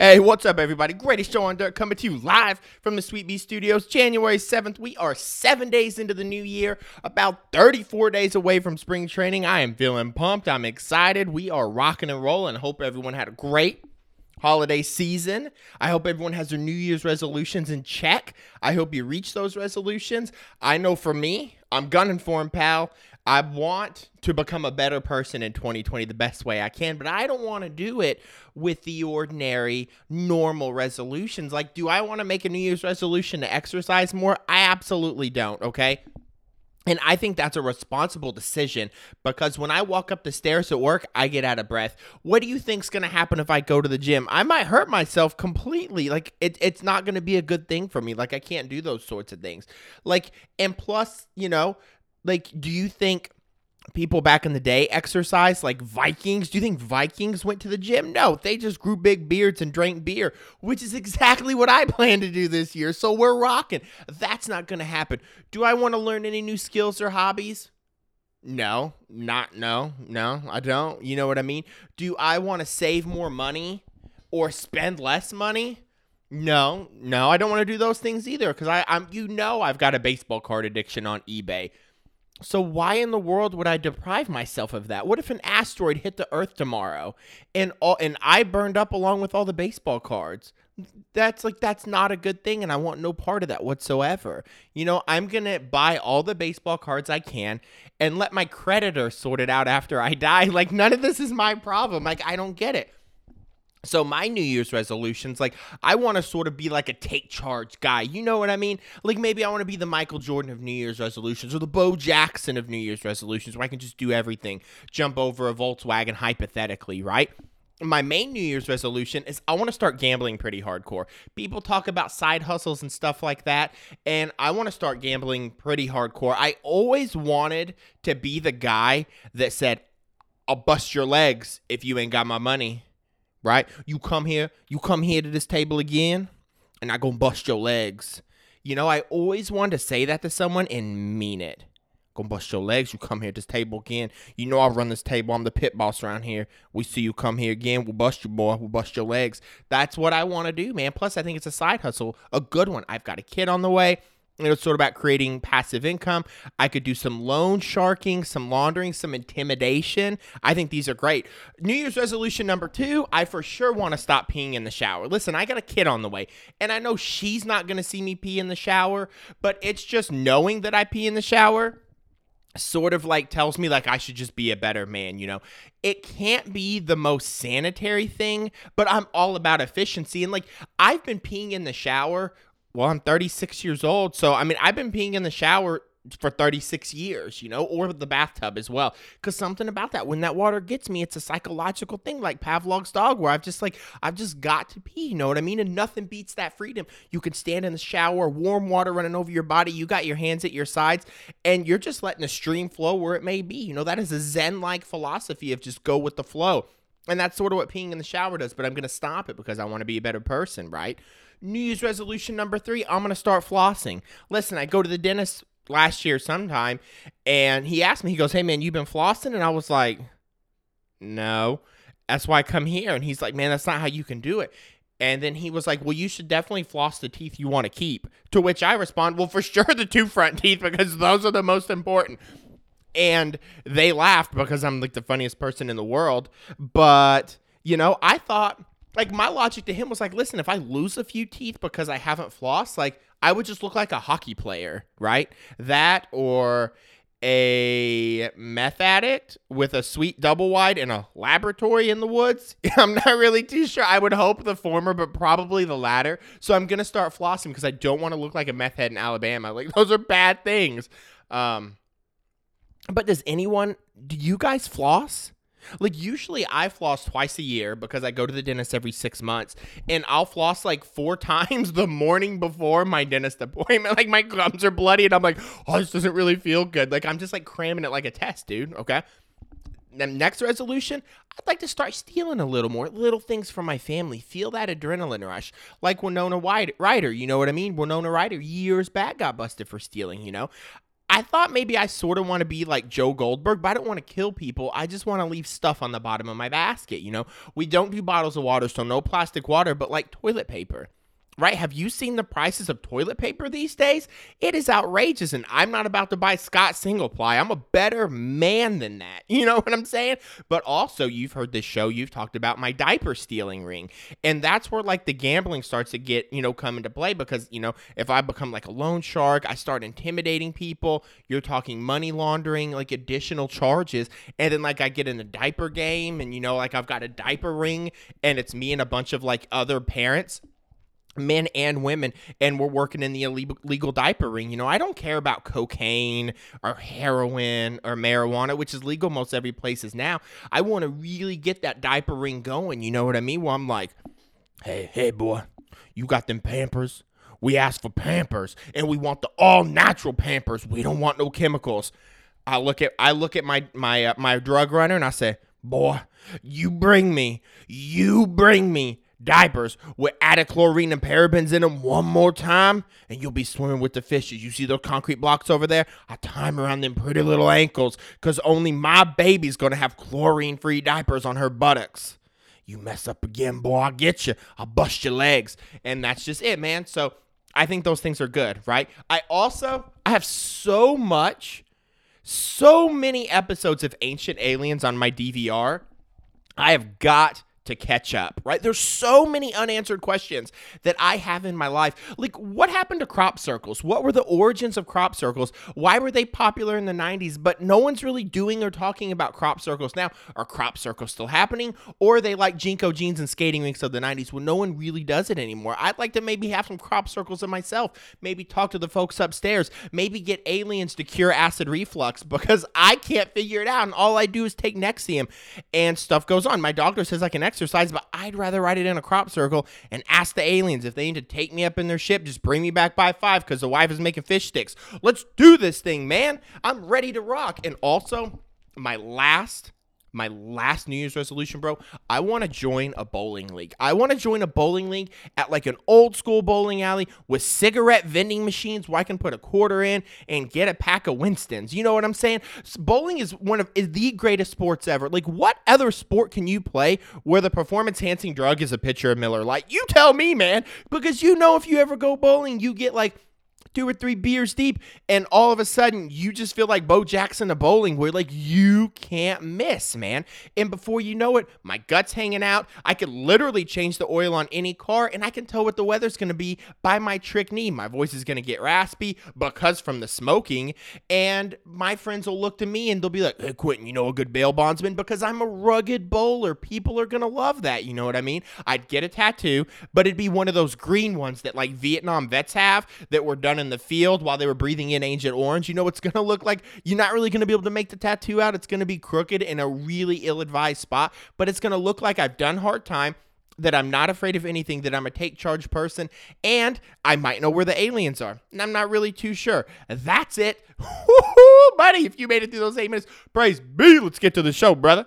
Hey, what's up, everybody? Greatest show on dirt coming to you live from the Sweet Bee Studios, January 7th. We are seven days into the new year, about 34 days away from spring training. I am feeling pumped. I'm excited. We are rocking and rolling. Hope everyone had a great holiday season. I hope everyone has their New Year's resolutions in check. I hope you reach those resolutions. I know for me, I'm gunning for him, pal. I want to become a better person in 2020 the best way I can, but I don't want to do it with the ordinary, normal resolutions. Like, do I want to make a New Year's resolution to exercise more? I absolutely don't, okay? And I think that's a responsible decision because when I walk up the stairs at work, I get out of breath. What do you think's going to happen if I go to the gym? I might hurt myself completely. Like it, it's not going to be a good thing for me. Like I can't do those sorts of things. Like and plus, you know, like do you think people back in the day exercise like Vikings? Do you think Vikings went to the gym? No, they just grew big beards and drank beer, which is exactly what I plan to do this year. So we're rocking. That's not going to happen. Do I want to learn any new skills or hobbies? No, not no, no, I don't. You know what I mean? Do I want to save more money or spend less money? No, no, I don't want to do those things either because I, I'm, you know, I've got a baseball card addiction on eBay. So why in the world would I deprive myself of that? What if an asteroid hit the Earth tomorrow and all and I burned up along with all the baseball cards? That's like that's not a good thing and I want no part of that whatsoever. You know, I'm to buy all the baseball cards I can and let my creditor sort it out after I die. Like none of this is my problem. Like I don't get it. So my New Year's resolutions, like I want to sort of be like a take charge guy. You know what I mean? Like maybe I want to be the Michael Jordan of New Year's resolutions or the Bo Jackson of New Year's resolutions where I can just do everything. Jump over a Volkswagen hypothetically, right? My main New Year's resolution is I want to start gambling pretty hardcore. People talk about side hustles and stuff like that, and I want to start gambling pretty hardcore. I always wanted to be the guy that said, I'll bust your legs if you ain't got my money right? You come here, you come here to this table again, and I gonna bust your legs. You know, I always wanted to say that to someone and mean it. Gonna bust your legs. You come here to this table again. You know I run this table. I'm the pit boss around here. We see you come here again. We'll bust you, boy. We'll bust your legs. That's what I want to do, man. Plus, I think it's a side hustle, a good one. I've got a kid on the way. It's sort of about creating passive income. I could do some loan sharking, some laundering, some intimidation. I think these are great. New Year's resolution number two I for sure want to stop peeing in the shower. Listen, I got a kid on the way, and I know she's not going to see me pee in the shower, but it's just knowing that I pee in the shower sort of like tells me like I should just be a better man, you know. It can't be the most sanitary thing, but I'm all about efficiency and like I've been peeing in the shower well, I'm 36 years old. So, I mean, I've been peeing in the shower for 36 years, you know, or the bathtub as well. Because something about that, when that water gets me, it's a psychological thing like Pavlov's dog, where I've just like, I've just got to pee, you know what I mean? And nothing beats that freedom. You can stand in the shower, warm water running over your body, you got your hands at your sides, and you're just letting the stream flow where it may be. You know, that is a Zen like philosophy of just go with the flow. And that's sort of what peeing in the shower does, but I'm going to stop it because I want to be a better person, right? New Year's resolution number three, I'm going to start flossing. Listen, I go to the dentist last year sometime, and he asked me, he goes, Hey, man, you've been flossing? And I was like, No. That's why I come here. And he's like, Man, that's not how you can do it. And then he was like, Well, you should definitely floss the teeth you want to keep. To which I respond, Well, for sure, the two front teeth, because those are the most important. And they laughed because I'm like the funniest person in the world. But, you know, I thought like my logic to him was like, listen, if I lose a few teeth because I haven't flossed, like I would just look like a hockey player, right? That or a meth addict with a sweet double wide in a laboratory in the woods. I'm not really too sure. I would hope the former, but probably the latter. So I'm gonna start flossing because I don't want to look like a meth head in Alabama. Like those are bad things. Um, but does anyone? Do you guys floss? Like usually I floss twice a year because I go to the dentist every six months, and I'll floss like four times the morning before my dentist appointment. Like my gums are bloody, and I'm like, oh, this doesn't really feel good. Like I'm just like cramming it like a test, dude. Okay. Then next resolution, I'd like to start stealing a little more little things from my family. Feel that adrenaline rush, like Winona Ryder. You know what I mean? Winona Ryder years back got busted for stealing. You know, I thought maybe I sort of want to be like Joe Goldberg, but I don't want to kill people. I just want to leave stuff on the bottom of my basket. You know, we don't do bottles of water, so no plastic water, but like toilet paper right? Have you seen the prices of toilet paper these days? It is outrageous, and I'm not about to buy Scott single ply. I'm a better man than that. You know what I'm saying? But also, you've heard this show, you've talked about my diaper stealing ring. And that's where like the gambling starts to get, you know, come into play because, you know, if I become like a loan shark, I start intimidating people. You're talking money laundering, like additional charges. And then like I get in diaper game and, you know, like I've got a diaper ring and it's me and a bunch of like other parents men and women and we're working in the illegal diaper ring. You know i don't care about cocaine or heroin or marijuana which is legal most every places now. I want to really get that diaper ring going you know what i mean? Well i'm like hey hey boy you got them pampers? We ask for pampers and we want the all natural pampers. We don't want no chemicals. I look at i look at my my uh, my drug runner and i say boy you bring me you bring me diapers with added chlorine and parabens in them one more time, and you'll be swimming with the fishes. You see those concrete blocks over there? I tie them around them pretty little ankles because only my baby's going to have chlorine free diapers on her buttocks. You mess up again, boy, I'll get you. I'll bust your legs. And that's just it, man. So I think those things are good, right? I also, I have so much, so many episodes of Ancient Aliens on my DVR. I have got to catch up, right? There's so many unanswered questions that I have in my life. Like, what happened to crop circles? What were the origins of crop circles? Why were they popular in the 90s? But no one's really doing or talking about crop circles now. Are crop circles still happening? Or are they like JNCO jeans and skating rinks of the 90s when no one really does it anymore? I'd like to maybe have some crop circles in myself. Maybe talk to the folks upstairs. Maybe get aliens to cure acid reflux because I can't figure it out. And all I do is take Nexium and stuff goes on. My doctor says I can exercise exercise, but I'd rather ride it in a crop circle and ask the aliens if they need to take me up in their ship, just bring me back by five because the wife is making fish sticks. Let's do this thing, man. I'm ready to rock. And also, my last my last New Year's resolution, bro, I want to join a bowling league. I want to join a bowling league at like an old school bowling alley with cigarette vending machines where I can put a quarter in and get a pack of Winston's. You know what I'm saying? Bowling is one of is the greatest sports ever. Like, what other sport can you play where the performance enhancing drug is a pitcher of Miller Lite? You tell me, man, because you know if you ever go bowling, you get like two or three beers deep, and all of a sudden you just feel like Bo Jackson of bowling, where like you can't miss, man. And before you know it, my gut's hanging out. I could literally change the oil on any car, and I can tell what the weather's gonna be by my trick knee. My voice is gonna get raspy because from the smoking, and my friends will look to me and they'll be like, "Hey, Quentin, you know a good bail bondsman because I'm a rugged bowler. People are gonna love that. You know what I mean? I'd get a tattoo, but it'd be one of those green ones that like Vietnam vets have that were done in the field while they were breathing in Agent Orange, you know what's going to look like? You're not really going to be able to make the tattoo out. It's going to be crooked in a really ill advised spot, but it's going to look like I've done hard time that I'm not afraid of anything, that I'm a take charge person, and I might know where the aliens are. And I'm not really too sure. That's it. Buddy, if you made it through those eight minutes, praise be. Let's get to the show, brother.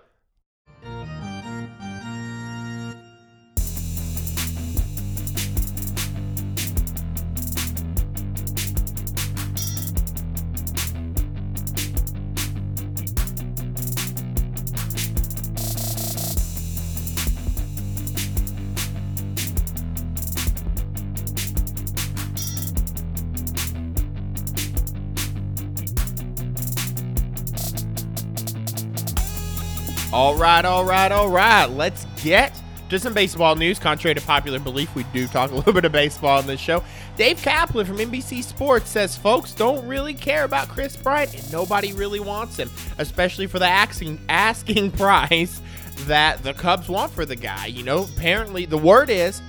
All right, all right, all right. Let's get to some baseball news. Contrary to popular belief, we do talk a little bit of baseball on this show. Dave Kaplan from NBC Sports says folks don't really care about Kris Bryant and nobody really wants him, especially for the asking asking price that the Cubs want for the guy. You know, apparently the word is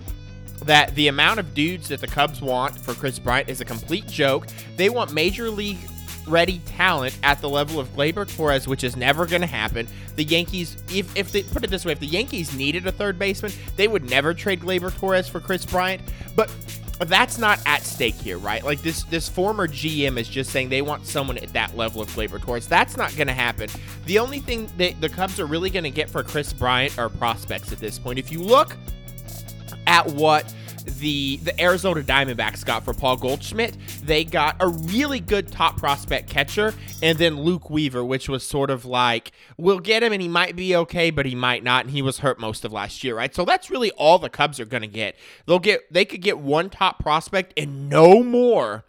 that the amount of dudes that the Cubs want for Kris Bryant is a complete joke. They want major league ready talent at the level of Gleyber Torres, which is never going to happen. The Yankees, if, if they put it this way, if the Yankees needed a third baseman, they would never trade Gleyber Torres for Kris Bryant. But that's not at stake here, right? Like this this former GM is just saying they want someone at that level of Gleyber Torres. That's not going to happen. The only thing that the Cubs are really going to get for Kris Bryant are prospects at this point. If you look at what the the Arizona Diamondbacks got for Paul Goldschmidt. They got a really good top prospect catcher, and then Luke Weaver, which was sort of like we'll get him and he might be okay, but he might not, and he was hurt most of last year, right? So that's really all the Cubs are going to get. They'll get they could get one top prospect and no more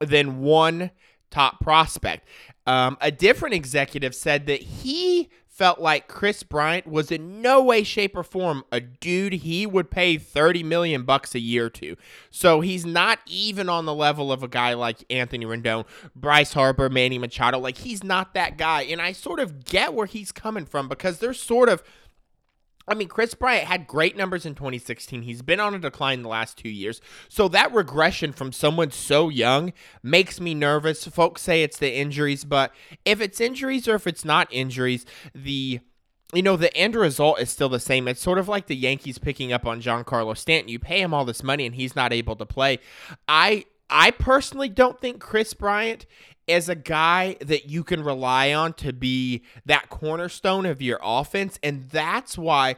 than one top prospect. Um, a different executive said that he felt like Kris Bryant was in no way, shape, or form a dude he would pay 30 million bucks a year to. So he's not even on the level of a guy like Anthony Rendon, Bryce Harper, Manny Machado. Like he's not that guy. And I sort of get where he's coming from because they're sort of I mean, Kris Bryant had great numbers in 2016. He's been on a decline the last two years. So that regression from someone so young makes me nervous. Folks say it's the injuries, but if it's injuries or if it's not injuries, the you know, the end result is still the same. It's sort of like the Yankees picking up on Giancarlo Stanton. You pay him all this money and he's not able to play. I I personally don't think Kris Bryant as a guy that you can rely on to be that cornerstone of your offense. And that's why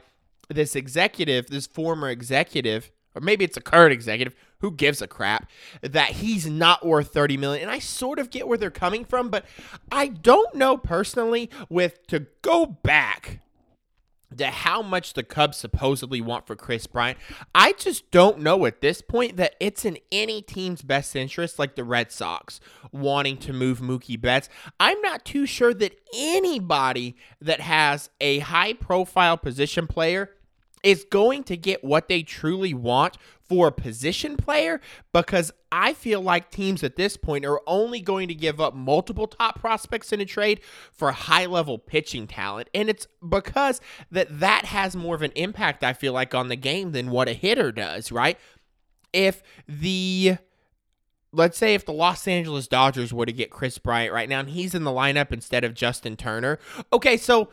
this executive, this former executive, or maybe it's a current executive, who gives a crap, that he's not worth 30 million. And I sort of get where they're coming from, but I don't know personally with to go back to how much the Cubs supposedly want for Kris Bryant. I just don't know at this point that it's in any team's best interest, like the Red Sox wanting to move Mookie Betts. I'm not too sure that anybody that has a high profile position player is going to get what they truly want for a position player because I feel like teams at this point are only going to give up multiple top prospects in a trade for high level pitching talent and it's because that that has more of an impact I feel like on the game than what a hitter does, right? If the let's say if the Los Angeles Dodgers were to get Kris Bryant right now and he's in the lineup instead of Justin Turner. Okay, so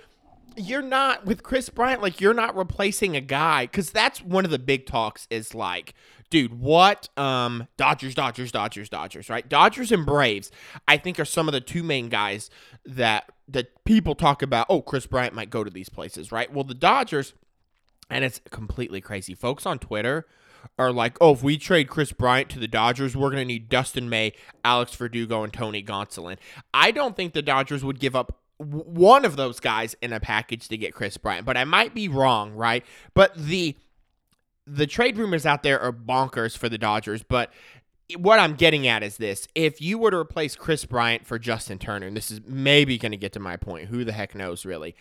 you're not with Kris Bryant, like you're not replacing a guy because that's one of the big talks is like, dude, what um Dodgers, Dodgers, Dodgers, Dodgers, right? Dodgers and Braves, I think are some of the two main guys that that people talk about. Oh, Kris Bryant might go to these places, right? Well, the Dodgers, and it's completely crazy. Folks on Twitter are like, oh, if we trade Kris Bryant to the Dodgers, we're going to need Dustin May, Alex Verdugo, and Tony Gonsolin. I don't think the Dodgers would give up one of those guys in a package to get Kris Bryant, but I might be wrong, right? But the the trade rumors out there are bonkers for the Dodgers, but what I'm getting at is this. If you were to replace Kris Bryant for Justin Turner, and this is maybe going to get to my point, who the heck knows really?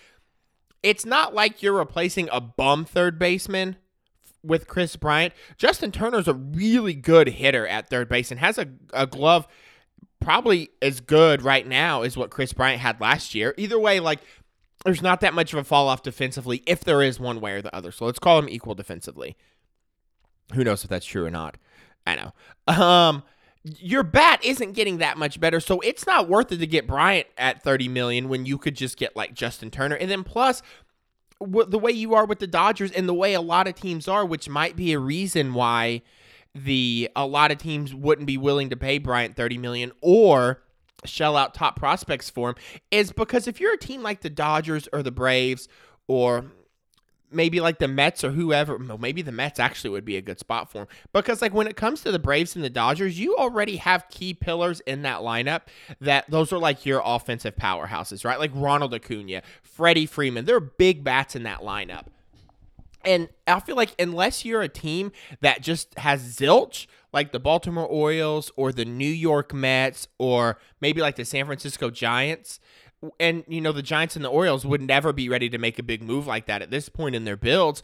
It's not like you're replacing a bum third baseman with Kris Bryant. Justin Turner's a really good hitter at third base and has a, a glove probably as good right now as what Kris Bryant had last year. Either way, like there's not that much of a fall off defensively if there is one way or the other. So let's call them equal defensively. Who knows if that's true or not? I know. Um your bat isn't getting that much better, so it's not worth it to get Bryant at 30 million when you could just get like Justin Turner. And then plus the way you are with the Dodgers and the way a lot of teams are, which might be a reason why the a lot of teams wouldn't be willing to pay Bryant 30 million or shell out top prospects for him is because if you're a team like the Dodgers or the Braves or maybe like the Mets or whoever, maybe the Mets actually would be a good spot for him. Because like when it comes to the Braves and the Dodgers, you already have key pillars in that lineup that those are like your offensive powerhouses, right? Like Ronald Acuna, Freddie Freeman. They're big bats in that lineup. And I feel like unless you're a team that just has zilch, like the Baltimore Orioles or the New York Mets or maybe like the San Francisco Giants, and you know the Giants and the Orioles would never be ready to make a big move like that at this point in their builds.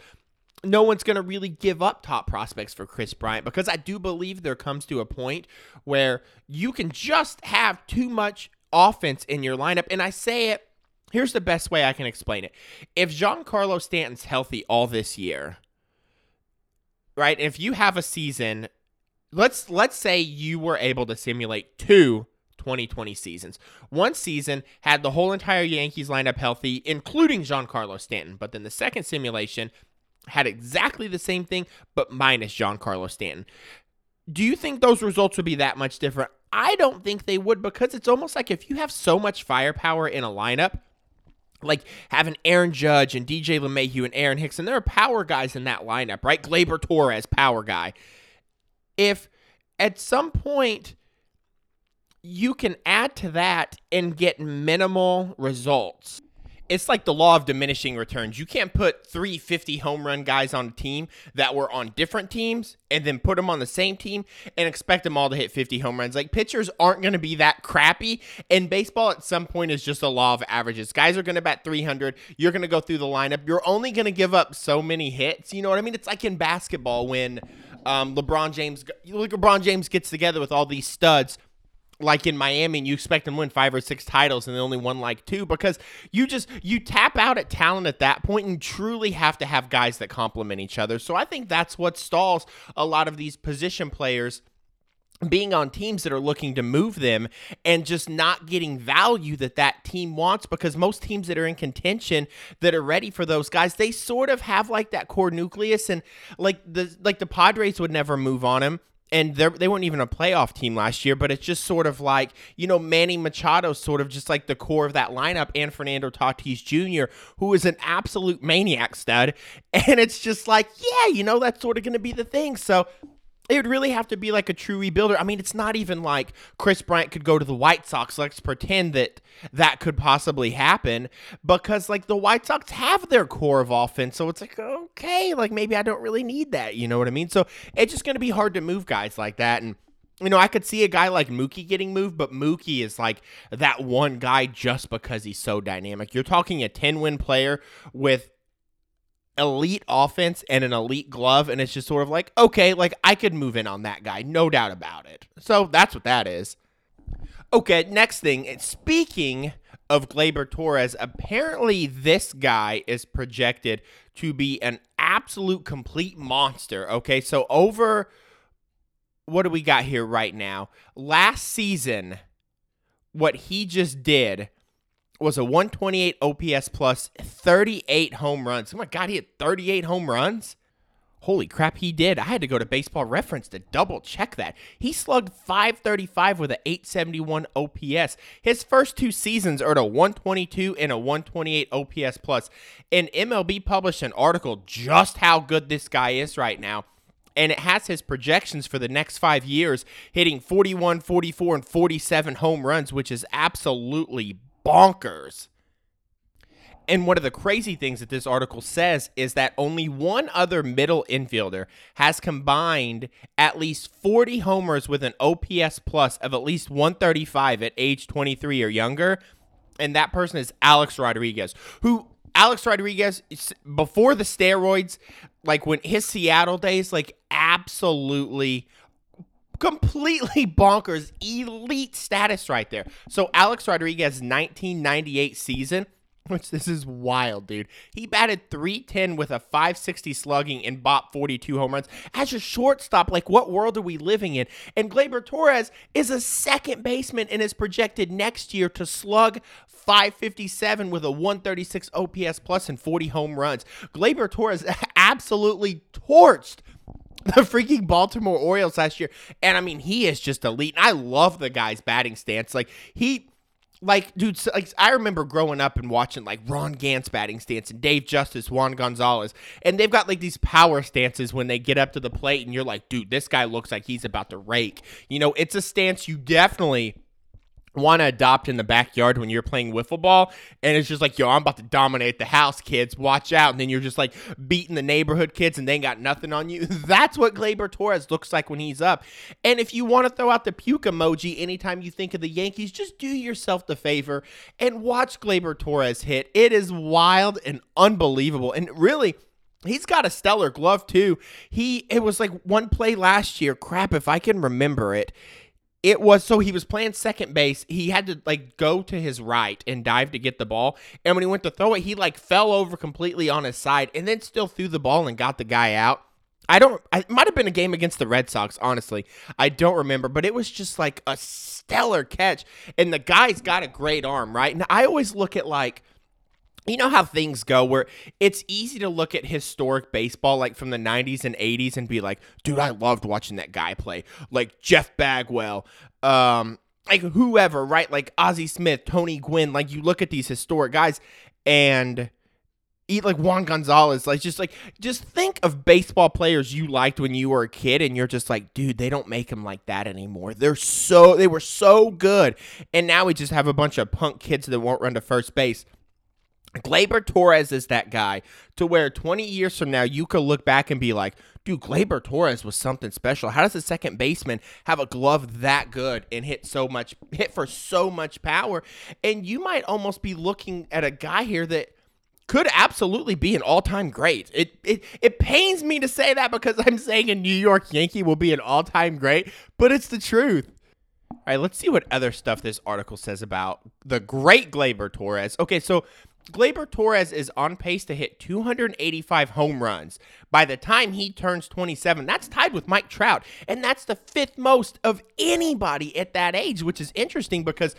No one's going to really give up top prospects for Kris Bryant because I do believe there comes to a point where you can just have too much offense in your lineup. And I say it Here's the best way I can explain it. If Giancarlo Stanton's healthy all this year, right? If you have a season, let's let's say you were able to simulate two 2020 seasons. One season had the whole entire Yankees lineup healthy, including Giancarlo Stanton, but then the second simulation had exactly the same thing, but minus Giancarlo Stanton. Do you think those results would be that much different? I don't think they would because it's almost like if you have so much firepower in a lineup, like having Aaron Judge and DJ LeMahieu and Aaron Hicks, and there are power guys in that lineup, right? Gleyber Torres, power guy. If at some point you can add to that and get minimal results. It's like the law of diminishing returns. You can't put three fifty home run guys on a team that were on different teams and then put them on the same team and expect them all to hit 50 home runs. Like pitchers aren't going to be that crappy. And baseball at some point is just a law of averages. Guys are going to bat 300. You're going to go through the lineup. You're only going to give up so many hits. You know what I mean? It's like in basketball when um, LeBron James, LeBron James gets together with all these studs like in Miami and you expect them to win five or six titles and they only won like two because you just you tap out at talent at that point and truly have to have guys that complement each other. So I think that's what stalls a lot of these position players being on teams that are looking to move them and just not getting value that that team wants because most teams that are in contention that are ready for those guys they sort of have like that core nucleus and like the like the Padres would never move on him and they weren't even a playoff team last year, but it's just sort of like, you know, Manny Machado, sort of just like the core of that lineup, and Fernando Tatis Jr., who is an absolute maniac stud. And it's just like, yeah, you know, that's sort of going to be the thing. So it would really have to be like a true rebuilder. I mean, it's not even like Kris Bryant could go to the White Sox. Let's pretend that that could possibly happen because, like, the White Sox have their core of offense. So it's like, okay, like maybe I don't really need that. You know what I mean? So it's just going to be hard to move guys like that. And, you know, I could see a guy like Mookie getting moved, but Mookie is like that one guy just because he's so dynamic. You're talking a 10 win player with elite offense and an elite glove, and it's just sort of like, okay, like I could move in on that guy, no doubt about it. So that's what that is. Okay, next thing. Eh, speaking of Gleyber Torres, apparently this guy is projected to be an absolute complete monster. Okay, so over what do we got here right now? Last season, what he just did was a 128 OPS plus 38 home runs. Oh my God, he had 38 home runs? Holy crap, he did. I had to go to baseball reference to double check that. He slugged 535 with an 871 OPS. His first two seasons earned a 122 and a 128 OPS plus. And MLB published an article just how good this guy is right now. And it has his projections for the next five years hitting 41, 44, and 47 home runs, which is absolutely bonkers. And one of the crazy things that this article says is that only one other middle infielder has combined at least 40 homers with an OPS plus of at least 135 at age 23 or younger. And that person is Alex Rodriguez, who Alex Rodriguez, before the steroids, like when his Seattle days, like absolutely completely bonkers elite status right there. So Alex Rodriguez 1998 season which this is wild, dude. He batted 310 with a 560 slugging and bop 42 home runs. As a shortstop, like what world are we living in? And Gleyber Torres is a second baseman and is projected next year to slug 557 with a 136 OPS plus and 40 home runs. Gleyber Torres absolutely torched the freaking Baltimore Orioles last year. And I mean, he is just elite. And I love the guy's batting stance. Like, he like, dude, like I remember growing up and watching like Ron Gant's batting stance and Dave Justice, Juan Gonzalez, and they've got like these power stances when they get up to the plate, and you're like, dude, this guy looks like he's about to rake. You know, it's a stance you definitely want to adopt in the backyard when you're playing wiffle ball and it's just like yo i'm about to dominate the house kids. Watch out. And then you're just like beating the neighborhood kids and they got nothing on you. That's what Gleyber Torres looks like when he's up. And if you want to throw out the puke emoji anytime you think of the Yankees just do yourself the favor and watch Gleyber Torres hit. It is wild and unbelievable. And really He's got a stellar glove too. He it was like one play last year. Crap, if I can remember it it was so he was playing second base. He had to like go to his right and dive to get the ball. And when he went to throw it, he like fell over completely on his side and then still threw the ball and got the guy out. I don't it might have been a game against the Red Sox, honestly. I don't remember, but it was just like a stellar catch. And the guy's got a great arm, right? And I always look at like you know how things go where it's easy to look at historic baseball like from the 90s and 80s and be like dude i loved watching that guy play like jeff bagwell um like whoever, right? Like Ozzie Smith, Tony Gwynn, like you look at these historic guys and eat like Juan Gonzalez, like just like just think of baseball players you liked when you were a kid and you're just like, dude, they don't make them like that anymore. They're so they were so good. And now we just have a bunch of punk kids that won't run to first base. Gleyber Torres is that guy to where 20 years from now you could look back and be like, dude, Gleyber Torres was something special. How does a second baseman have a glove that good and hit so much, hit for so much power? And you might almost be looking at a guy here that could absolutely be an all-time great. It it it pains me to say that because I'm saying a New York Yankee will be an all-time great, but it's the truth. All right, let's see what other stuff this article says about the great Gleyber Torres. Okay, so Gleyber Torres is on pace to hit 285 home runs by the time he turns 27. That's tied with Mike Trout, and that's the fifth most of anybody at that age, which is interesting because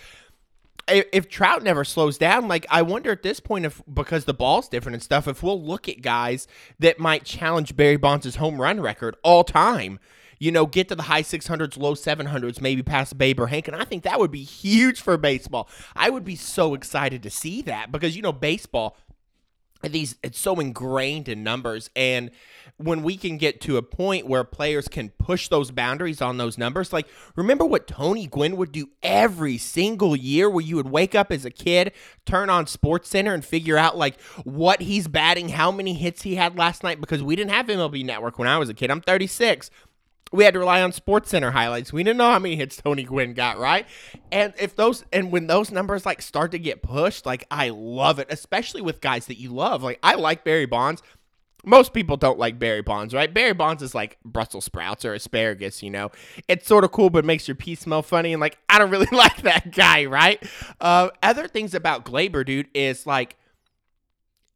if Trout never slows down, like I wonder at this point if because the ball's different and stuff, if we'll look at guys that might challenge Barry Bonds' home run record all time you know, get to the high 600s, low 700s, maybe past Babe or Hank. And I think that would be huge for baseball. I would be so excited to see that because, you know, baseball, these it's so ingrained in numbers and when we can get to a point where players can push those boundaries on those numbers like remember what Tony Gwynn would do every single year where you would wake up as a kid turn on sports center and figure out like what he's batting how many hits he had last night because we didn't have MLB network when I was a kid I'm 36 we had to rely on Sports Center highlights. We didn't know how many hits Tony Gwynn got, right? And if those and when those numbers like start to get pushed, like I love it, especially with guys that you love. Like I like Barry Bonds. Most people don't like Barry Bonds, right? Barry Bonds is like Brussels sprouts or asparagus, you know. It's sort of cool, but makes your pee smell funny. And like, I don't really like that guy, right? Uh, other things about Gleyber, dude, is like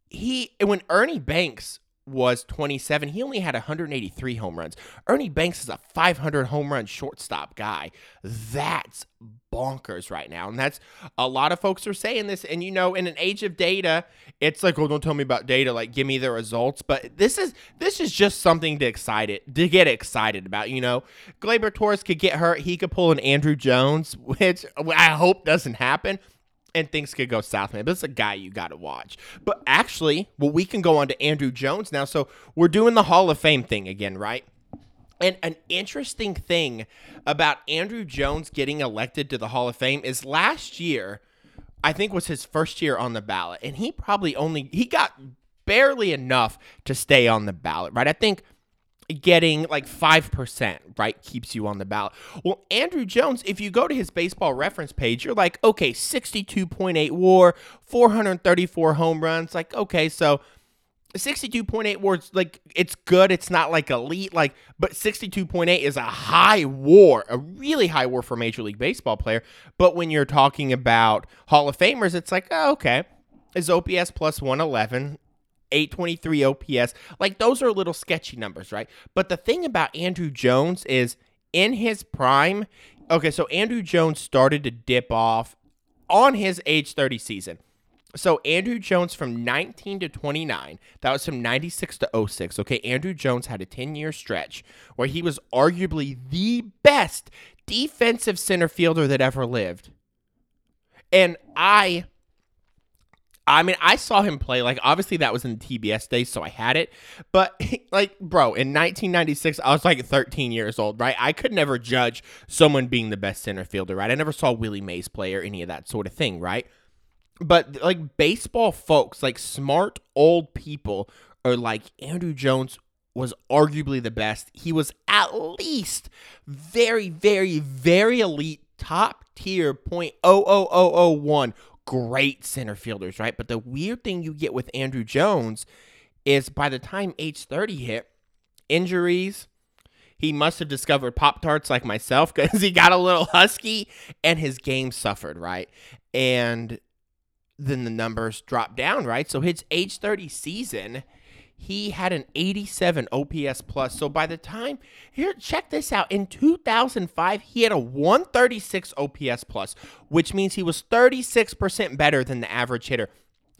he when Ernie Banks was 27. He only had 183 home runs. Ernie Banks is a 500 home run shortstop guy. That's bonkers right now. And that's a lot of folks are saying this. And you know, in an age of data, it's like, oh, don't tell me about data. Like, give me the results. But this is this is just something to excite it to get excited about. You know, Gleyber Torres could get hurt. He could pull an Andruw Jones, which I hope doesn't happen and things could go south, man. But it's a guy you got to watch. But actually, well, we can go on to Andruw Jones now. So we're doing the Hall of Fame thing again, right? And an interesting thing about Andruw Jones getting elected to the Hall of Fame is last year, I think was his first year on the ballot, and he probably only he got barely enough to stay on the ballot, right? I think getting like 5%, right, keeps you on the ballot. Well, Andruw Jones, if you go to his baseball reference page, you're like, okay, 62.8 war, 434 home runs. Like, okay, so 62.8 wars, like, it's good. It's not like elite, like, but 62.8 is a high war, a really high war for Major League Baseball player. But when you're talking about Hall of Famers, it's like, oh, okay. Is OPS plus 111 823 OPS. Like those are little sketchy numbers, right? But the thing about Andruw Jones is in his prime, okay, so Andruw Jones started to dip off on his age 30 season. So Andruw Jones from 19 to 29, that was from 96 to 06. Okay, Andruw Jones had a 10-year stretch where he was arguably the best defensive center fielder that ever lived. And I I mean, I saw him play. Like, obviously, that was in TBS days, so I had it. But, like, bro, in 1996, I was like 13 years old, right? I could never judge someone being the best center fielder, right? I never saw Willie Mays play or any of that sort of thing, right? But, like, baseball folks, like, smart old people are like, Andruw Jones was arguably the best. He was at least very, very, very elite, top tier 0.00001 great center fielders, right? But the weird thing you get with Andruw Jones is by the time age 30 hit, injuries, he must have discovered Pop Tarts like myself because he got a little husky and his game suffered, right? And then the numbers dropped down, right? So his age 30 season, he had an 87 OPS plus. So by the time here, check this out. In 2005, he had a 136 OPS plus, which means he was 36% better than the average hitter.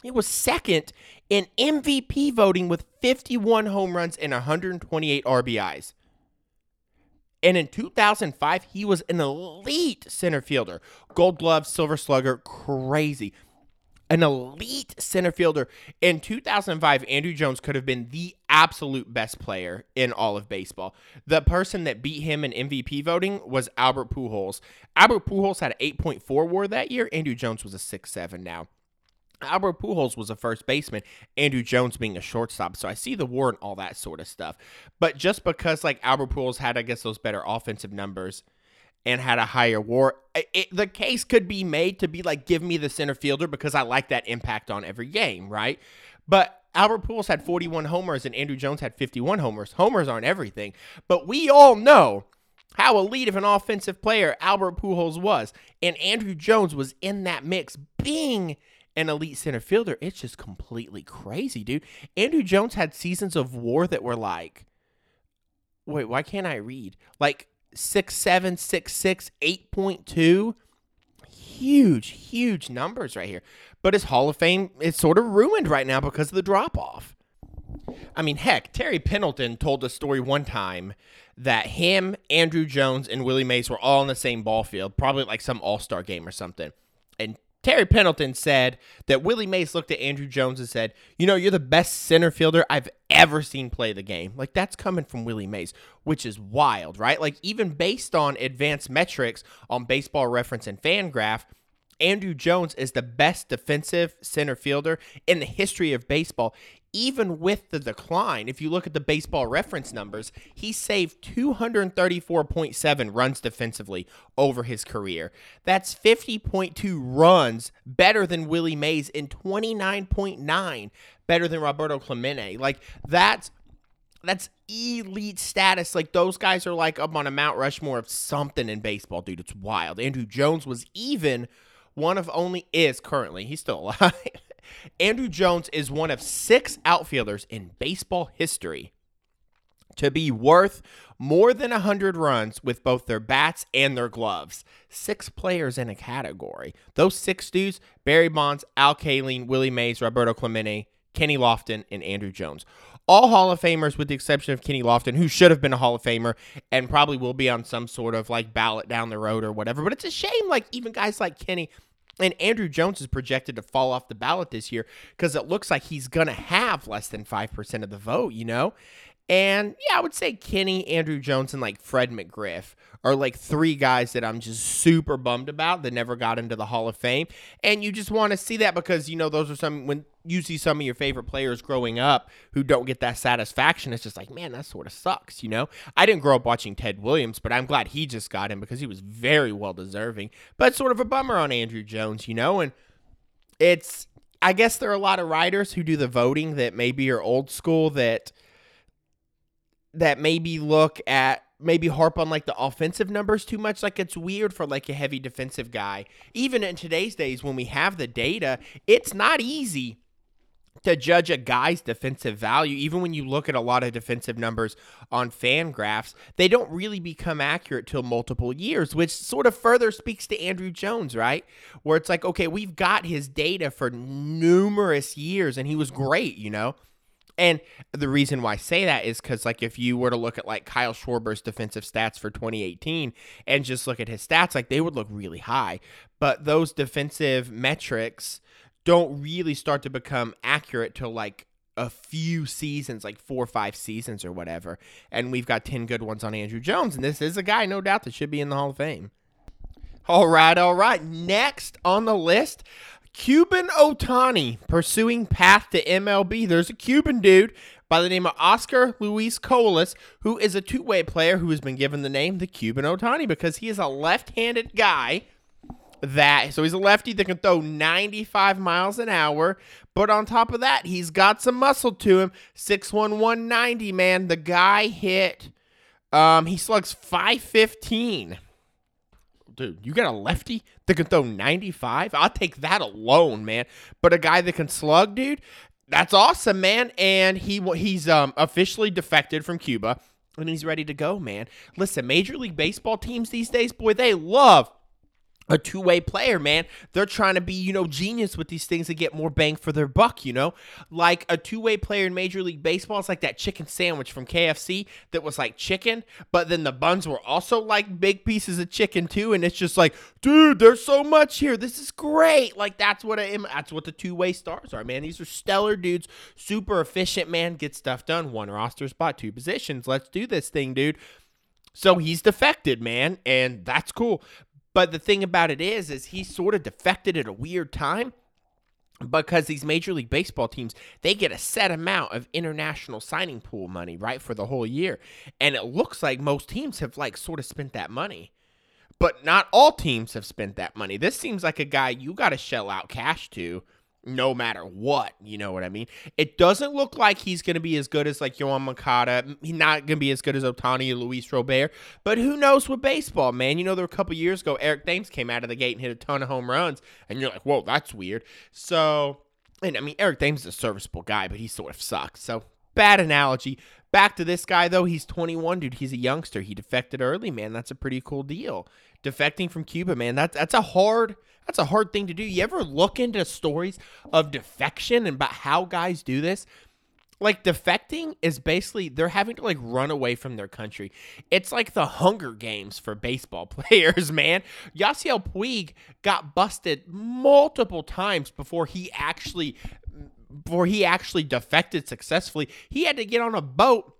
He was second in MVP voting with 51 home runs and 128 RBIs. And in 2005, he was an elite center fielder. Gold glove, silver slugger, crazy. An elite center fielder. In 2005, Andruw Jones could have been the absolute best player in all of baseball. The person that beat him in MVP voting was Albert Pujols. Albert Pujols had an 8.4 war that year. Andruw Jones was a 6.7 now. Albert Pujols was a first baseman, Andruw Jones being a shortstop. So I see the war and all that sort of stuff. But just because like Albert Pujols had, I guess, those better offensive numbers and had a higher war, it, the case could be made to be like, give me the center fielder because I like that impact on every game, right? But Albert Pujols had 41 homers and Andruw Jones had 51 homers. Homers aren't everything, but we all know how elite of an offensive player Albert Pujols was, and Andruw Jones was in that mix, being an elite center fielder. It's just completely crazy, dude. Andruw Jones had seasons of war that were like, wait, why can't I read? Like six seven, six six, eight point two. Huge, huge numbers right here. But his Hall of Fame is sort of ruined right now because of the drop off. I mean, heck, Terry Pendleton told a story one time that him, andruw Jones, and Willie Mays were all in the same ball field, probably like some all star game or something. And Terry Pendleton said that Willie Mays looked at Andruw Jones and said, You know, you're the best center fielder I've ever seen play the game. Like, that's coming from Willie Mays, which is wild, right? Like, even based on advanced metrics on baseball reference and Fangraph, Andruw Jones is the best defensive center fielder in the history of baseball. Even with the decline, if you look at the baseball reference numbers, he saved 234.7 runs defensively over his career. That's 50.2 runs better than Willie Mays and 29.9 better than Roberto Clemente. Like that's that's elite status. Like those guys are like up on a Mount Rushmore of something in baseball, dude. It's wild. Andruw Jones was even one of only is currently he's still alive. Andruw Jones is one of six outfielders in baseball history to be worth more than 100 runs with both their bats and their gloves. Six players in a category. Those six dudes Barry Bonds, Al Kaline, Willie Mays, Roberto Clemente, Kenny Lofton, and Andruw Jones. All Hall of Famers with the exception of Kenny Lofton, who should have been a Hall of Famer and probably will be on some sort of like ballot down the road or whatever. But it's a shame, like, even guys like Kenny and Andruw Jones is projected to fall off the ballot this year because it looks like he's going to have less than 5% of the vote, you know? And yeah, I would say Kenny, Andruw Jones, and like Fred McGriff are like three guys that I'm just super bummed about that never got into the Hall of Fame. And you just want to see that because, you know, those are some, when you see some of your favorite players growing up who don't get that satisfaction, it's just like, man, that sort of sucks, you know? I didn't grow up watching Ted Williams, but I'm glad he just got him because he was very well deserving. But sort of a bummer on Andruw Jones, you know? And it's, I guess there are a lot of writers who do the voting that maybe are old school that that maybe look at maybe harp on like the offensive numbers too much like it's weird for like a heavy defensive guy even in today's days when we have the data it's not easy to judge a guy's defensive value even when you look at a lot of defensive numbers on fan graphs they don't really become accurate till multiple years which sort of further speaks to Andruw jones right where it's like okay we've got his data for numerous years and he was great you know and the reason why I say that is because, like, if you were to look at like Kyle Schwarber's defensive stats for 2018 and just look at his stats, like they would look really high. But those defensive metrics don't really start to become accurate till like a few seasons, like four or five seasons or whatever. And we've got 10 good ones on Andruw Jones. And this is a guy, no doubt, that should be in the Hall of Fame. All right, all right. Next on the list, Cuban Ohtani pursuing path to MLB. There's a Cuban dude by the name of Oscar Luis Colas, who is a two way player who has been given the name the Cuban Ohtani because he is a left handed guy that so he's a lefty that can throw 95 miles an hour but on top of that he's got some muscle to him 6'1 190 man the guy hit um he slugs 515 dude, you got a lefty that can throw 95? I'll take that alone, man. But a guy that can slug, dude, that's awesome, man. And he he's um officially defected from Cuba and he's ready to go, man. Listen, Major League Baseball teams these days, boy, they love a two-way player, man. They're trying to be, you know, genius with these things to get more bang for their buck, you know? Like a two-way player in Major League Baseball, it's like that chicken sandwich from KFC that was like chicken, but then the buns were also like big pieces of chicken too, and it's just like, dude, there's so much here. This is great. Like that's what I am that's what the two-way stars are, man. These are stellar dudes, super efficient, man. Get stuff done. One roster spot, two positions. Let's do this thing, dude. So he's defected, man, and that's cool. But the thing about it is, is he sort of defected at a weird time because these major league baseball teams they get a set amount of international signing pool money right for the whole year. And it looks like most teams have like sort of spent that money. But not all teams have spent that money. This seems like a guy you got to shell out cash to no matter what. You know what I mean? It doesn't look like he's going to be as good as like Yoan Moncada. He's not going to be as good as Ohtani or Luis Robert. But who knows with baseball, man? You know, there were a couple years ago, Eric Thames came out of the gate and hit a ton of home runs, and you're like, whoa, that's weird. So, and I mean, Eric Thames is a serviceable guy, but he sort of sucks. So, bad analogy. Back to this guy though, he's 21, dude. He's a youngster. He defected early, man. That's a pretty cool deal. Defecting from Cuba, man. That's that's a hard that's a hard thing to do. You ever look into stories of defection and about how guys do this? Like defecting is basically they're having to like run away from their country. It's like the Hunger Games for baseball players, man. Yasiel Puig got busted multiple times before he actually before he actually defected successfully. He had to get on a boat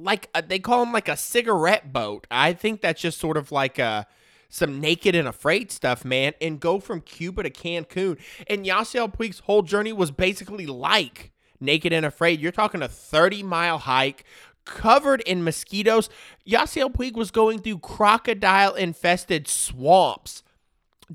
like a, they call them like a cigarette boat. I think that's just sort of like a some naked and afraid stuff, man, and go from Cuba to Cancun. And Yasiel Puig's whole journey was basically like naked and afraid. You're talking a 30 mile hike covered in mosquitoes. Yasiel Puig was going through crocodile infested swamps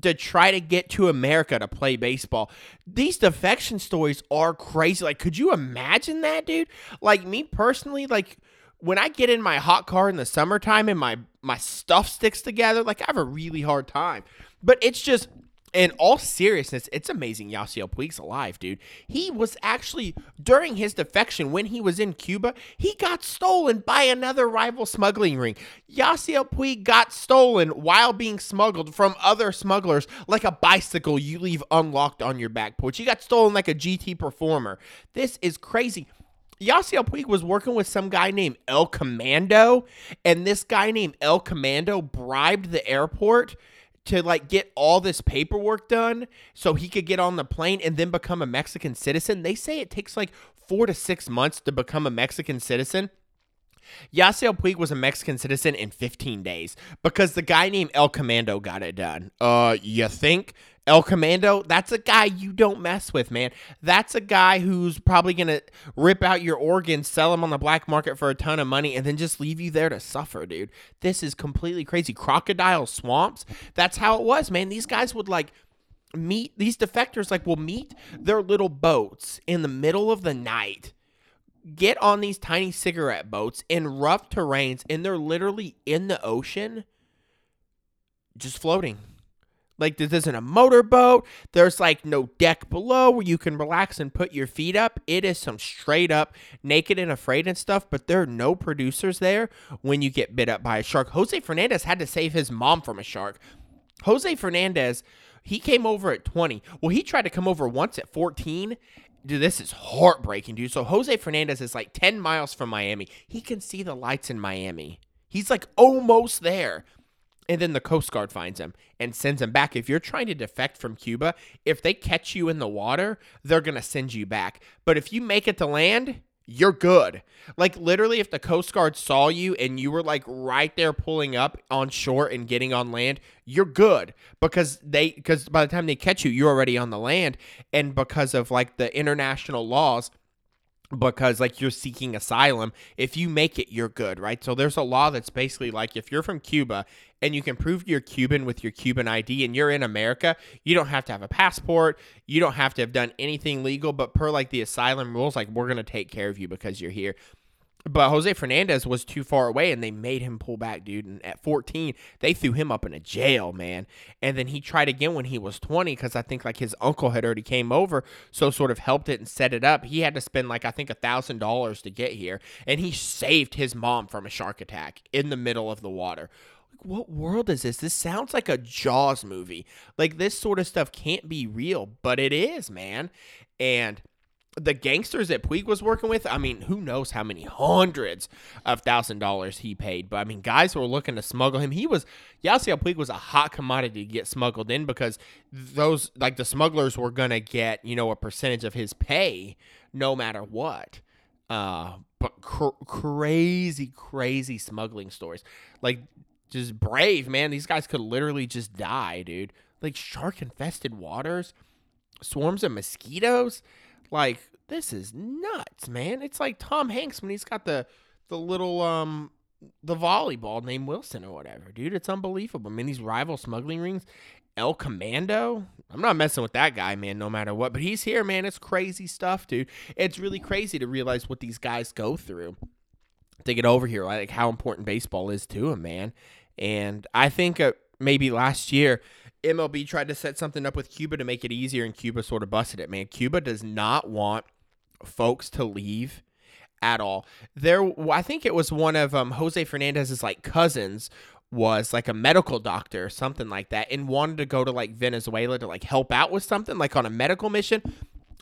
to try to get to America to play baseball. These defection stories are crazy. Like, could you imagine that, dude? Like, me personally, like, when I get in my hot car in the summertime and my my stuff sticks together, like I have a really hard time. But it's just in all seriousness, it's amazing Yasiel Puig's alive, dude. He was actually during his defection when he was in Cuba, he got stolen by another rival smuggling ring. Yasiel Puig got stolen while being smuggled from other smugglers like a bicycle you leave unlocked on your back porch. He got stolen like a GT performer. This is crazy. Yasiel Puig was working with some guy named El Commando, and this guy named El Commando bribed the airport to like get all this paperwork done so he could get on the plane and then become a Mexican citizen. They say it takes like four to six months to become a Mexican citizen. Yasiel Puig was a Mexican citizen in 15 days because the guy named El Commando got it done. Uh, you think? El Commando, that's a guy you don't mess with, man. That's a guy who's probably going to rip out your organs, sell them on the black market for a ton of money, and then just leave you there to suffer, dude. This is completely crazy. Crocodile swamps, that's how it was, man. These guys would like meet, these defectors like will meet their little boats in the middle of the night get on these tiny cigarette boats in rough terrains and they're literally in the ocean just floating like this isn't a motorboat. There's like no deck below where you can relax and put your feet up. It is some straight up naked and afraid and stuff, but there are no producers there when you get bit up by a shark. Jose Fernandez had to save his mom from a shark. Jose Fernandez, he came over at 20. Well, he tried to come over once at 14. Dude, this is heartbreaking, dude. So Jose Fernandez is like 10 miles from Miami. He can see the lights in Miami. He's like almost there and then the Coast Guard finds him and sends him back. If you're trying to defect from Cuba, if they catch you in the water, they're going to send you back. But if you make it to land, you're good. Like literally if the Coast Guard saw you and you were like right there pulling up on shore and getting on land, you're good because they because by the time they catch you, you're already on the land and because of like the international laws because like you're seeking asylum if you make it you're good right? So there's a law that's basically like if you're from cuba and you can prove you're cuban with your cuban id and you're in america you don't have to have a passport you don't have to have done anything legal but per like the asylum rules like we're going to take care of you because you're here But Jose Fernandez was too far away and they made him pull back, dude. And at 14, they threw him up in a jail, man. And then he tried again when he was 20 because I think like his uncle had already came over, so sort of helped it and set it up. He had to spend like I think a thousand dollars to get here, and he saved his mom from a shark attack in the middle of the water. what world is this? This sounds like a Jaws movie. Like this sort of stuff can't be real, but it is, man. And the gangsters that Puig was working with, I mean, who knows how many hundreds of thousand dollars he paid. But I mean, guys were looking to smuggle him. He was Yasiel Puig was a hot commodity to get smuggled in because those like the smugglers were gonna get, you know, a percentage of his pay no matter what. Uh but cr- crazy, crazy smuggling stories. Like just brave, man. These guys could literally just die, dude. Like shark infested waters, swarms of mosquitoes like this is nuts, man. It's like Tom Hanks when he's got the the little um the volleyball named Wilson or whatever, dude. It's unbelievable. I mean, these rival smuggling rings, El Commando. I'm not messing with that guy, man, no matter what. But he's here, man. It's crazy stuff, dude. It's really crazy to realize what these guys go through to get over here, like how important baseball is to them, man. And I think uh, maybe last year MLB tried to set something up with Cuba to make it easier, and Cuba sort of busted it, man. Cuba does not want folks to leave at all. There, I think it was one of um, Jose Fernandez's like cousins was like a medical doctor or something like that, and wanted to go to like Venezuela to like help out with something like on a medical mission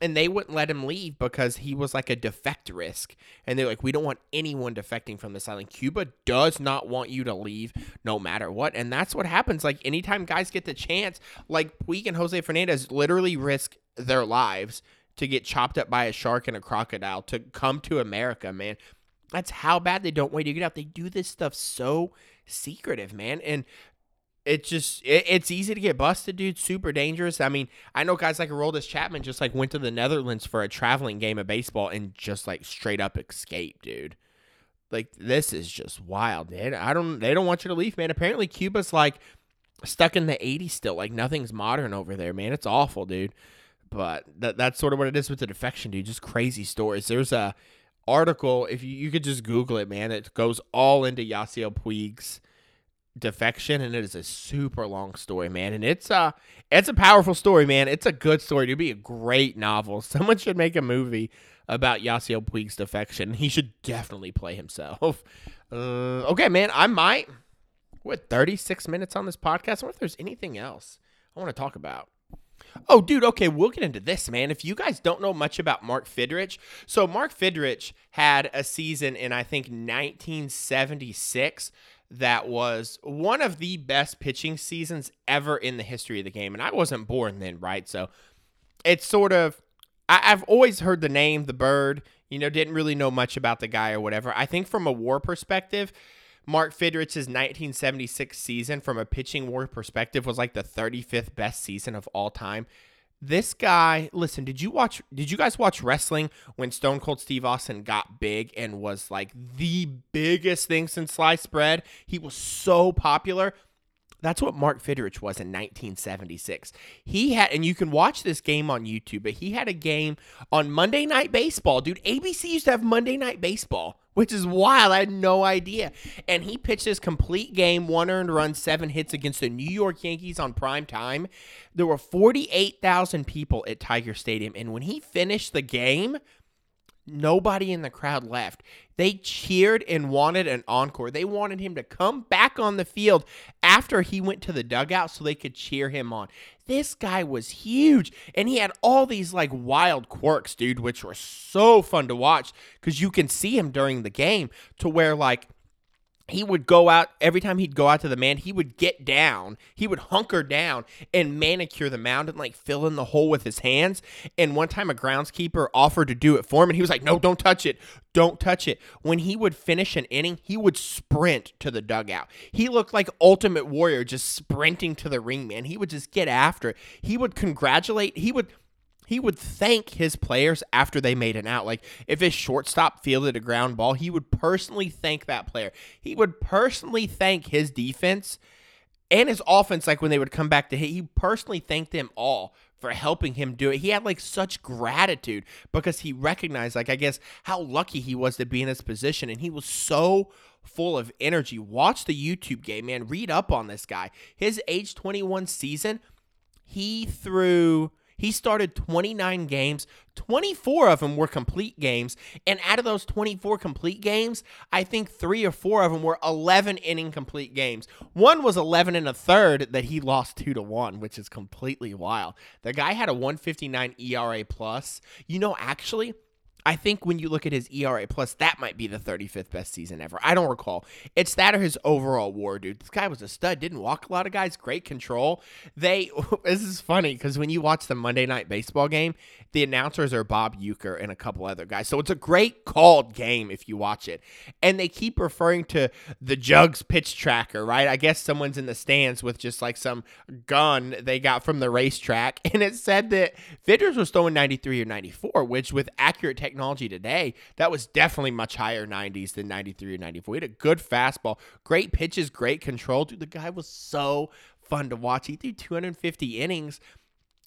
and they wouldn't let him leave because he was like a defect risk. And they're like, we don't want anyone defecting from this island. Cuba does not want you to leave no matter what. And that's what happens. Like, anytime guys get the chance, like Puig and Jose Fernandez literally risk their lives to get chopped up by a shark and a crocodile to come to America, man. That's how bad they don't want you to get out. They do this stuff so secretive, man. And it just it, it's easy to get busted, dude. Super dangerous. I mean, I know guys like Aroldis Chapman just like went to the Netherlands for a traveling game of baseball and just like straight up escaped, dude. Like this is just wild, man. I don't they don't want you to leave, man. Apparently Cuba's like stuck in the 80s still. Like nothing's modern over there, man. It's awful, dude. But that that's sort of what it is with the defection, dude. Just crazy stories. There's a article if you, you could just Google it, man. It goes all into Yasiel Puig's defection and it is a super long story man. And it's uh it's a powerful story man. It's a good story. It'd be a great novel. Someone should make a movie about Yasiel Puig's defection. He should definitely play himself. Uh, okay man I might what 36 minutes on this podcast? I wonder if there's anything else I want to talk about. Oh, dude, okay, we'll get into this, man. If you guys don't know much about Mark Fidrych, so Mark Fidrych had a season in, I think, 1976 that was one of the best pitching seasons ever in the history of the game. And I wasn't born then, right? So it's sort of, I, have always heard the name, the bird, you know, didn't really know much about the guy or whatever. I think from a war perspective, Mark Fidrych's 1976 season, from a pitching war perspective, was like the 35th best season of all time this guy listen did you watch did you guys watch wrestling when stone cold steve austin got big and was like the biggest thing since sliced bread he was so popular that's what Mark Fidrych was in 1976. He had, and you can watch this game on YouTube, but he had a game on Monday Night Baseball. Dude, ABC used to have Monday Night Baseball, which is wild. I had no idea. And he pitched his complete game, one earned run, seven hits against the New York Yankees on prime time. There were 48,000 people at Tiger Stadium. And when he finished the game, Nobody in the crowd left. They cheered and wanted an encore. They wanted him to come back on the field after he went to the dugout so they could cheer him on. This guy was huge and he had all these like wild quirks, dude, which were so fun to watch because you can see him during the game to where like he would go out every time he'd go out to the man he would get down he would hunker down and manicure the mound and like fill in the hole with his hands. And one time a groundskeeper offered to do it for him and he was like no don't touch it. Don't touch it. When he would finish an inning he would sprint to the dugout. He looked like ultimate warrior just sprinting to the ring man. He would just get after it. He would congratulate he would he would thank his players after they made an out. Like if his shortstop fielded a ground ball, he would personally thank that player. He would personally thank his defense and his offense, like when they would come back to hit, he personally thanked them all for helping him do it. He had like such gratitude because he recognized, like, I guess, how lucky he was to be in this position. And he was so full of energy. Watch the YouTube game, man. Read up on this guy. His age 21 season, he threw he started 29 games. 24 of them were complete games. And out of those 24 complete games, I think three or four of them were 11 inning complete games. One was 11 and a third that he lost 2 to 1, which is completely wild. The guy had a 159 ERA plus. You know, actually, I think when you look at his ERA plus, that might be the 35th best season ever. I don't recall. It's that or his overall WAR, dude. This guy was a stud. Didn't walk a lot of guys. Great control. They. This is funny because when you watch the Monday Night Baseball game, the announcers are Bob Uecker and a couple other guys. So it's a great called game if you watch it. And they keep referring to the Jugs pitch tracker, right? I guess someone's in the stands with just like some gun they got from the racetrack, and it said that Fidrych was throwing 93 or 94, which with accurate technology today, that was definitely much higher 90s than 93 or 94. He had a good fastball, great pitches, great control. Dude, the guy was so fun to watch. He threw 250 innings.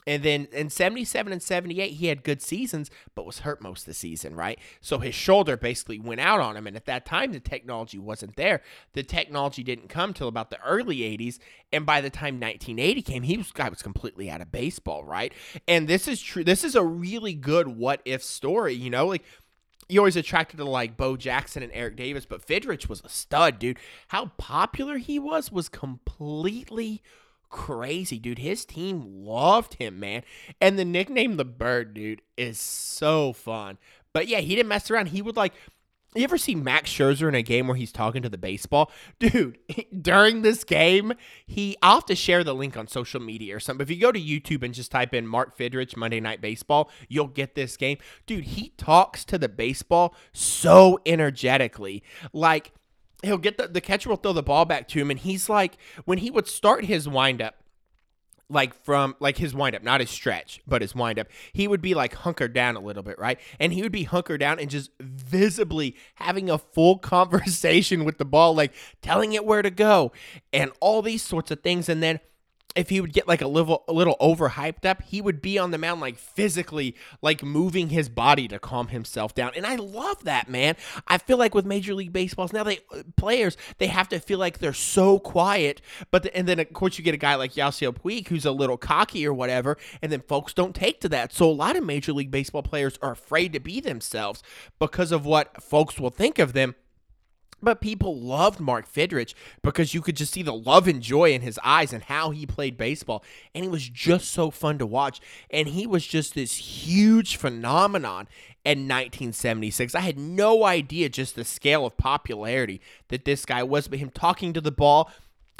And then in 77 and 78, he had good seasons, but was hurt most of the season, right? So his shoulder basically went out on him. And at that time, the technology wasn't there. The technology didn't come till about the early 80s. And by the time 1980 came, he was guy was completely out of baseball, right? And this is true. This is a really good what if story, you know? Like you always attracted to like Bo Jackson and Eric Davis, but Fidrych was a stud, dude. How popular he was was completely crazy, dude. His team loved him, man. And the nickname the Bird, dude, is so fun. But yeah, he didn't mess around. He would like you ever see Max Scherzer in a game where he's talking to the baseball? Dude, during this game, he I'll have to share the link on social media or something. If you go to YouTube and just type in Mark Fidrych Monday Night Baseball, you'll get this game. Dude, he talks to the baseball so energetically. Like he'll get the, the catcher will throw the ball back to him and he's like when he would start his windup like from like his windup, not his stretch, but his windup, he would be like hunkered down a little bit, right? And he would be hunkered down and just visibly having a full conversation with the ball, like telling it where to go and all these sorts of things. And then if he would get like a little a little overhyped up, he would be on the mound like physically like moving his body to calm himself down. And I love that, man. I feel like with Major League Baseballs now they uh, players they have to feel like they're so quiet, but the, and then of course you get a guy like Yasiel Puig who's a little cocky or whatever, and then folks don't take to that. So a lot of Major League Baseball players are afraid to be themselves because of what folks will think of them but people loved Mark Fidrych because you could just see the love and joy in his eyes and how he played baseball. And he was just so fun to watch. And he was just this huge phenomenon in 1976. I had no idea just the scale of popularity that this guy was, but him talking to the ball,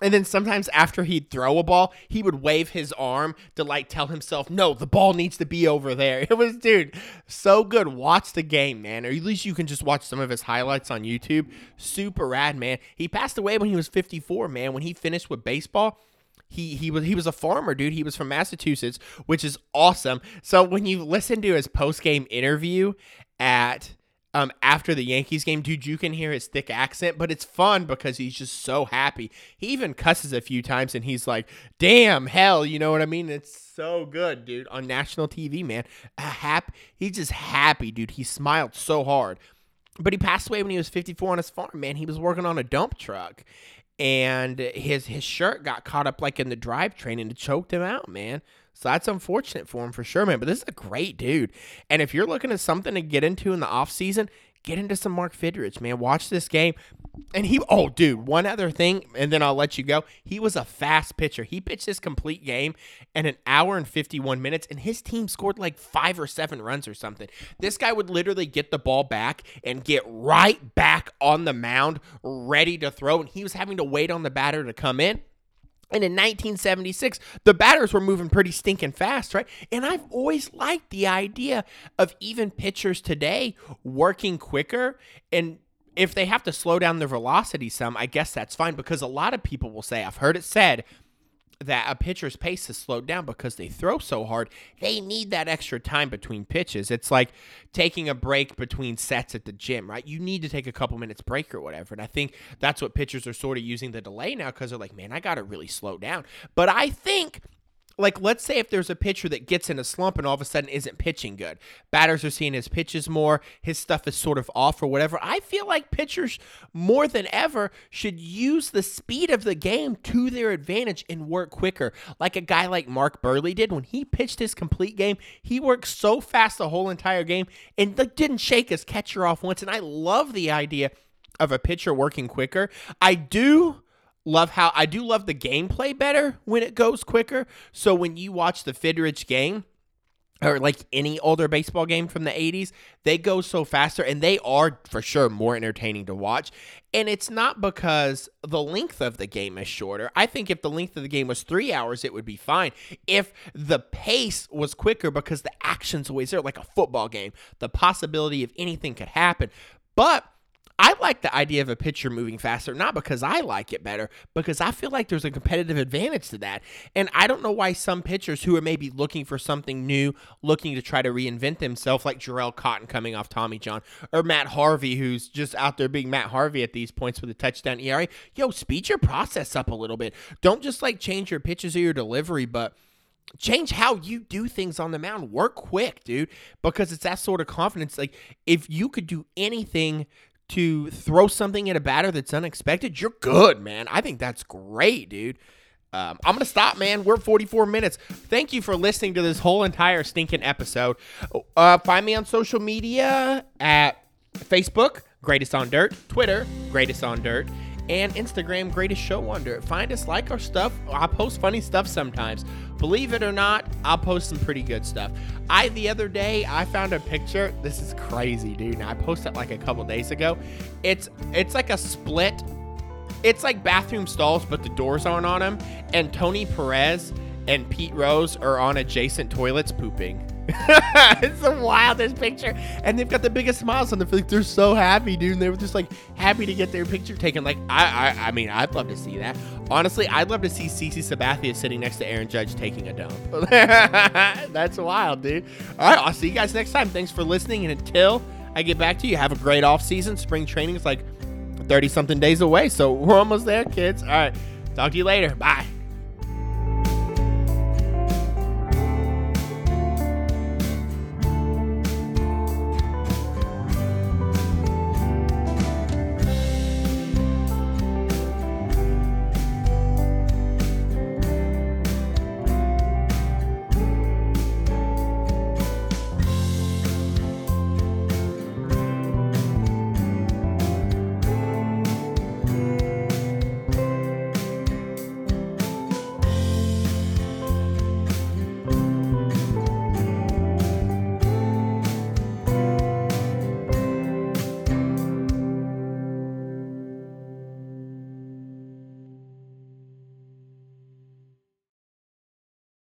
and then sometimes after he'd throw a ball, he would wave his arm to like tell himself, no, the ball needs to be over there. It was, dude, so good. Watch the game, man. Or at least you can just watch some of his highlights on YouTube. Super rad, man. He passed away when he was 54, man. When he finished with baseball, he he was he was a farmer, dude. He was from Massachusetts, which is awesome. So when you listen to his post game interview at um, after the Yankees game, dude, you can hear his thick accent, but it's fun because he's just so happy. He even cusses a few times and he's like, damn, hell, you know what I mean? It's so good, dude, on national TV, man. A happy, he's just happy, dude. He smiled so hard. But he passed away when he was 54 on his farm, man. He was working on a dump truck and his his shirt got caught up like in the drivetrain and it choked him out, man. So that's unfortunate for him for sure, man. But this is a great dude. And if you're looking at something to get into in the offseason, get into some Mark Fidrych, man. Watch this game. And he, oh, dude, one other thing, and then I'll let you go. He was a fast pitcher. He pitched this complete game in an hour and 51 minutes, and his team scored like five or seven runs or something. This guy would literally get the ball back and get right back on the mound, ready to throw, and he was having to wait on the batter to come in. And in 1976, the batters were moving pretty stinking fast, right? And I've always liked the idea of even pitchers today working quicker. And if they have to slow down their velocity some, I guess that's fine because a lot of people will say, I've heard it said, that a pitcher's pace has slowed down because they throw so hard. They need that extra time between pitches. It's like taking a break between sets at the gym, right? You need to take a couple minutes break or whatever. And I think that's what pitchers are sort of using the delay now because they're like, man, I got to really slow down. But I think like let's say if there's a pitcher that gets in a slump and all of a sudden isn't pitching good. Batters are seeing his pitches more. His stuff is sort of off or whatever. I feel like pitchers more than ever should use the speed of the game to their advantage and work quicker. Like a guy like mark Buehrle did when he pitched his complete game. He worked so fast the whole entire game and like, didn't shake his catcher off once. And i love the idea of a pitcher working quicker. I do love how I do love the gameplay better when it goes quicker. So when you watch the Fidrych game, or like any older baseball game from the 80s, they go so faster and they are for sure more entertaining to watch. And it's not because the length of the game is shorter. I think if the length of the game was three hours, it would be fine. If the pace was quicker because the action's always there, like a football game, the possibility of anything could happen. But I like the idea of a pitcher moving faster, not because I like it better, because I feel like there's a competitive advantage to that. And I don't know why some pitchers who are maybe looking for something new, looking to try to reinvent themselves, like Jharel Cotton coming off Tommy John, or Matt Harvey, who's just out there being Matt Harvey at these points with a touchdown ERA, yo, speed your process up a little bit. Don't just like change your pitches or your delivery, but change how you do things on the mound. Work quick, dude, because it's that sort of confidence. Like if you could do anything to throw something at a batter that's unexpected, you're good, man. I think that's great, dude. Um, I'm gonna stop, man. We're 44 minutes. Thank you for listening to this whole entire stinking episode. Uh, find me on social media at Facebook, Greatest on Dirt, Twitter, Greatest on Dirt, and Instagram, Greatest Show on Dirt. Find us, like our stuff. I post funny stuff sometimes. Believe it or not, I'll post some pretty good stuff. I the other day I found a picture. This is crazy, dude. I posted like a couple days ago. It's it's like a split. It's like bathroom stalls, but the doors aren't on them. And Tony Perez and Pete Rose are on adjacent toilets pooping. it's the wildest picture. And they've got the biggest smiles on their face. They're so happy, dude. And they were just like happy to get their picture taken. Like, I, I, I mean, I'd love to see that. Honestly, I'd love to see CC Sabathia sitting next to Aaron Judge taking a dump. That's wild, dude. All right, I'll see you guys next time. Thanks for listening. And until I get back to you, have a great off season. Spring training is like 30 something days away. So we're almost there, kids. All right. Talk to you later. Bye.